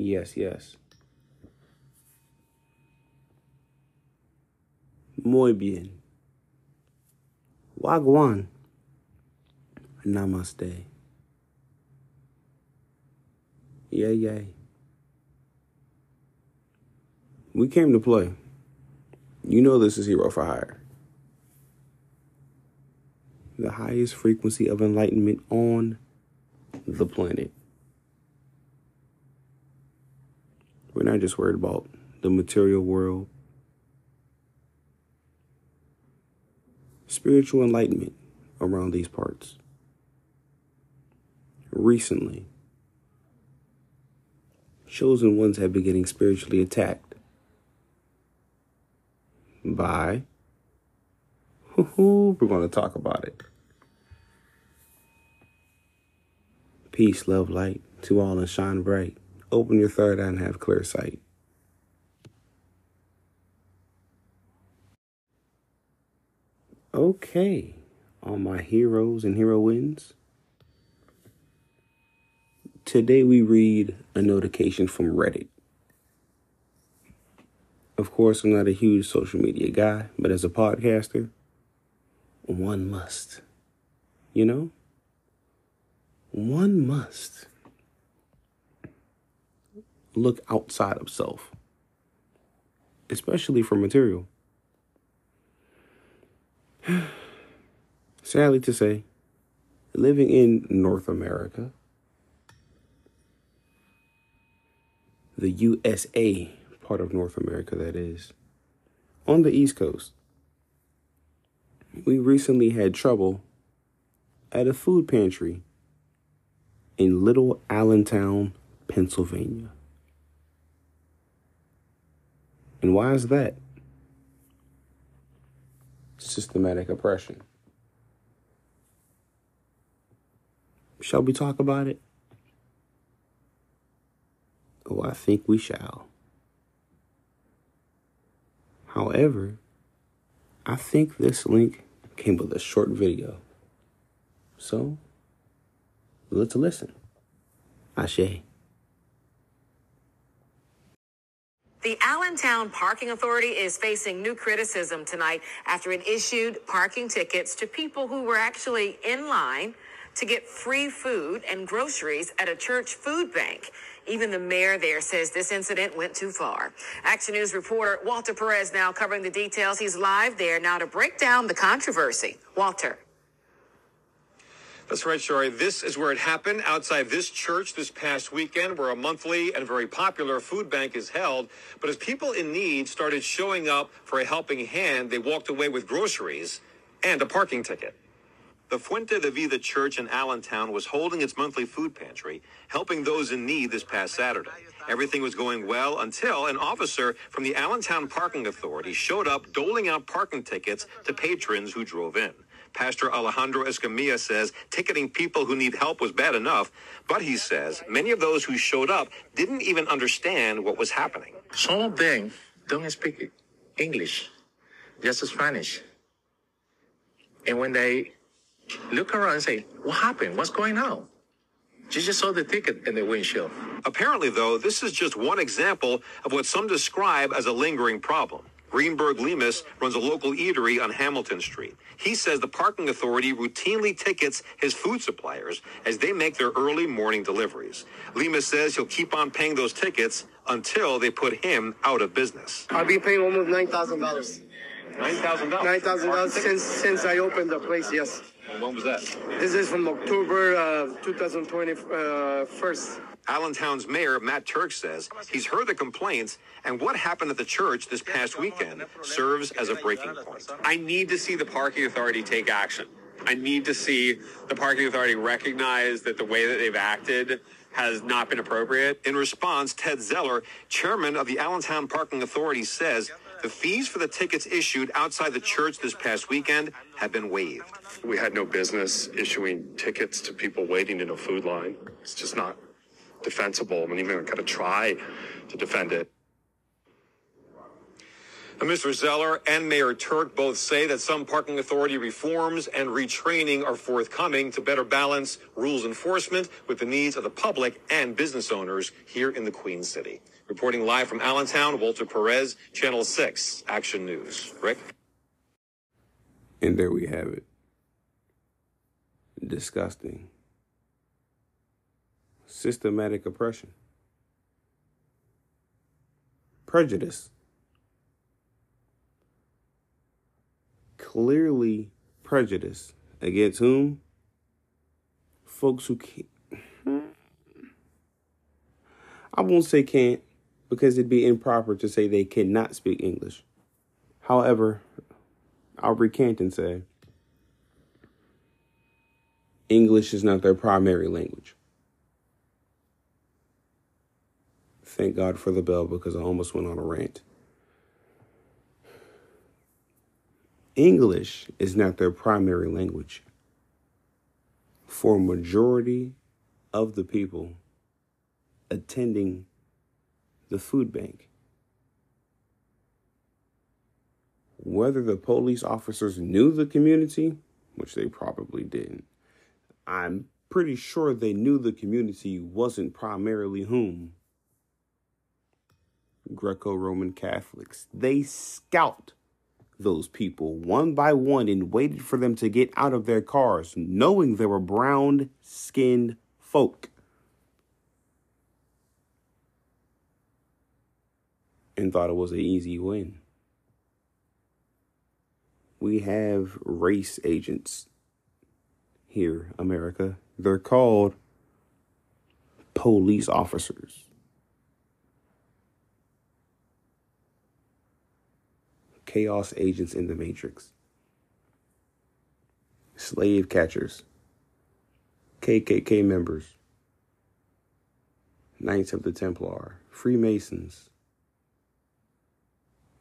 Yes, yes. Muy bien. Wagwan. Namaste. Yay, yay. We came to play. You know this is Hero for Hire. The highest frequency of enlightenment on the planet. We're not just worried about the material world. Spiritual enlightenment around these parts. Recently, chosen ones have been getting spiritually attacked by. We're going to talk about it. Peace, love, light to all and shine bright. Open your third eye and have clear sight. Okay, all my heroes and heroines. Today we read a notification from Reddit. Of course, I'm not a huge social media guy, but as a podcaster, one must. You know? One must look outside of self, especially for material. Sadly to say, living in North America, the USA part of North America, that is, on the East Coast, we recently had trouble at a food pantry in Little Allentown, Pennsylvania. And why is that? Systematic oppression. Shall we talk about it? Oh, I think we shall. However, I think this link came with a short video. So, let's listen. Ashe. The Allentown Parking Authority is facing new criticism tonight after it issued parking tickets to people who were actually in line to get free food and groceries at a church food bank. Even the mayor there says this incident went too far. Action News reporter Walter Perez now covering the details. He's live there now to break down the controversy. Walter. That's right, Sharrie. This is where it happened outside this church this past weekend, where a monthly and very popular food bank is held. But as people in need started showing up for a helping hand, they walked away with groceries and a parking ticket. The Fuente de Vida Church in Allentown was holding its monthly food pantry, helping those in need this past Saturday. Everything was going well until an officer from the Allentown Parking Authority showed up doling out parking tickets to patrons who drove in. Pastor Alejandro Escamilla says ticketing people who need help was bad enough, but he says many of those who showed up didn't even understand what was happening. Some of them don't speak English, just Spanish. And when they look around and say, What happened? What's going on? You just saw the ticket in the windshield. Apparently, though, this is just one example of what some describe as a lingering problem. Greenberg Lemus runs a local eatery on Hamilton Street. He says the parking authority routinely tickets his food suppliers as they make their early morning deliveries. Lemus says he'll keep on paying those tickets until they put him out of business. I've been paying almost nine thousand dollars. Nine thousand dollars. Nine thousand dollars since since I opened the place. Yes, When was that? this is from October uh, 2020 uh. Allentown's mayor, Matt Tuerk, says he's heard the complaints, and what happened at the church this past weekend serves as a breaking point. I need to see the parking authority take action. I need to see the parking authority recognize that the way that they've acted has not been appropriate. In response, Ted Zeller, chairman of the Allentown Parking Authority, says the fees for the tickets issued outside the church this past weekend have been waived. We had no business issuing tickets to people waiting in a food line. It's just not defensible. I mean, even going to try to defend it. Uh, now, Mr. Zeller and Mayor Tuerk both say that some parking authority reforms and retraining are forthcoming to better balance rules enforcement with the needs of the public and business owners here in the Queen City. Reporting live from Allentown, Walter Perez, Channel 6, Action News. Rick? And there we have it. Disgusting. Systematic oppression. Prejudice. Clearly prejudiced Against whom? Folks who can't. Hmm? I won't say can't because it'd be improper to say they cannot speak English. However, I'll recant and say English is not their primary language. Thank God for the bell because I almost went on a rant. English is not their primary language. For a majority of the people attending the food bank, whether the police officers knew the community, which they probably didn't, I'm pretty sure they knew the community wasn't primarily whom? Greco Roman Catholics. They scout those people one by one and waited for them to get out of their cars, knowing they were brown skinned folk. And thought it was an easy win. We have race agents here, America. They're called police officers. Chaos agents in the Matrix. Slave catchers. KKK members. Knights of the Templar. Freemasons.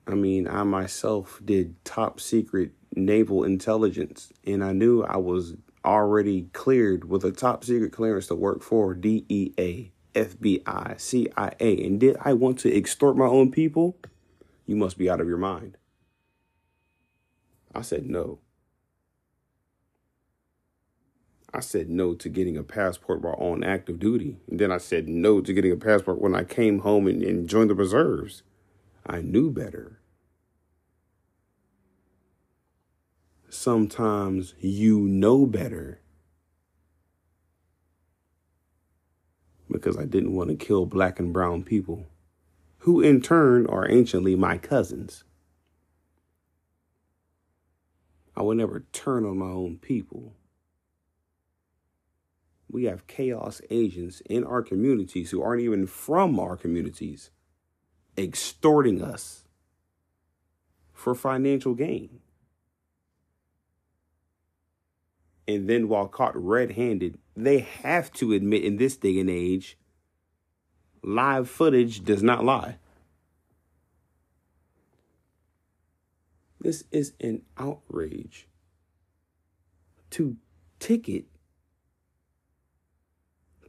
I mean, I myself did top secret naval intelligence, and I knew I was already cleared with a top secret clearance to work for DEA, FBI, CIA. And did I want to extort my own people? You must be out of your mind. I said no. I said no to getting a passport while on active duty. And then I said no to getting a passport when I came home and, and joined the reserves. I knew better. Sometimes you know better. Because I didn't want to kill black and brown people, who in turn are anciently my cousins. I would never turn on my own people. We have chaos agents in our communities who aren't even from our communities extorting us for financial gain. And then, while caught red handed, they have to admit in this day and age live footage does not lie. This is an outrage to ticket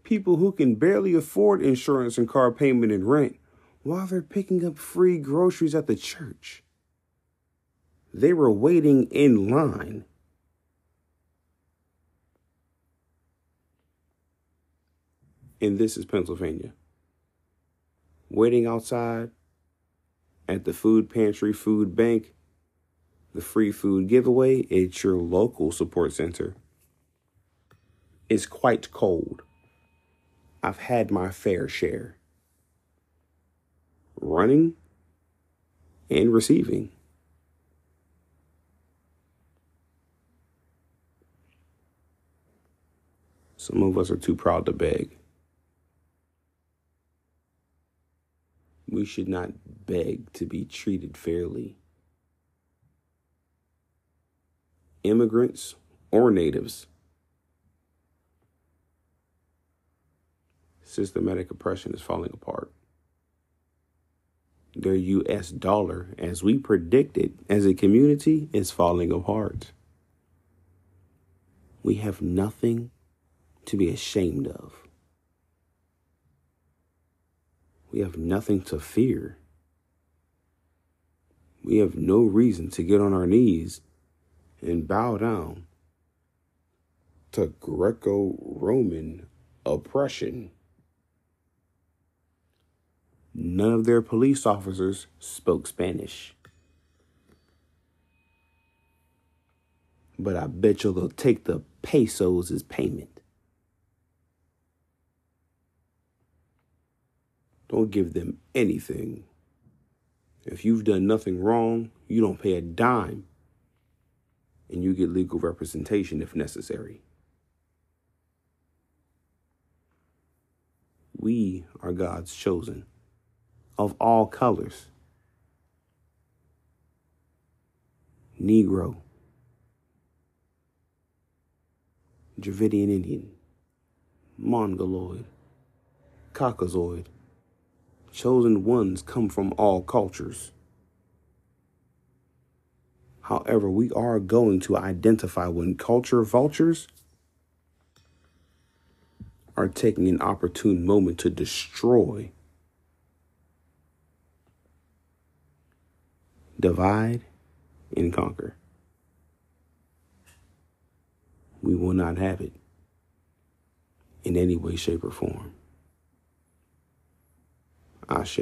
people who can barely afford insurance and car payment and rent while they're picking up free groceries at the church. They were waiting in line. And this is Pennsylvania. Waiting outside at the food pantry, food bank, the free food giveaway at your local support center. It's quite cold. I've had my fair share. Running and receiving. Some of us are too proud to beg. We should not beg to be treated fairly. Immigrants or natives. Systematic oppression is falling apart. Their US dollar, as we predicted as a community, is falling apart. We have nothing to be ashamed of. We have nothing to fear. We have no reason to get on our knees and bow down to Greco Roman oppression. None of their police officers spoke Spanish. But I bet you they'll take the pesos as payment. Don't give them anything. If you've done nothing wrong, you don't pay a dime. And you get legal representation if necessary. We are God's chosen of all colors Negro, Dravidian Indian, Mongoloid, Caucasoid. Chosen ones come from all cultures. However, we are going to identify when culture vultures are taking an opportune moment to destroy, divide, and conquer. We will not have it in any way, shape, or form. Ashe.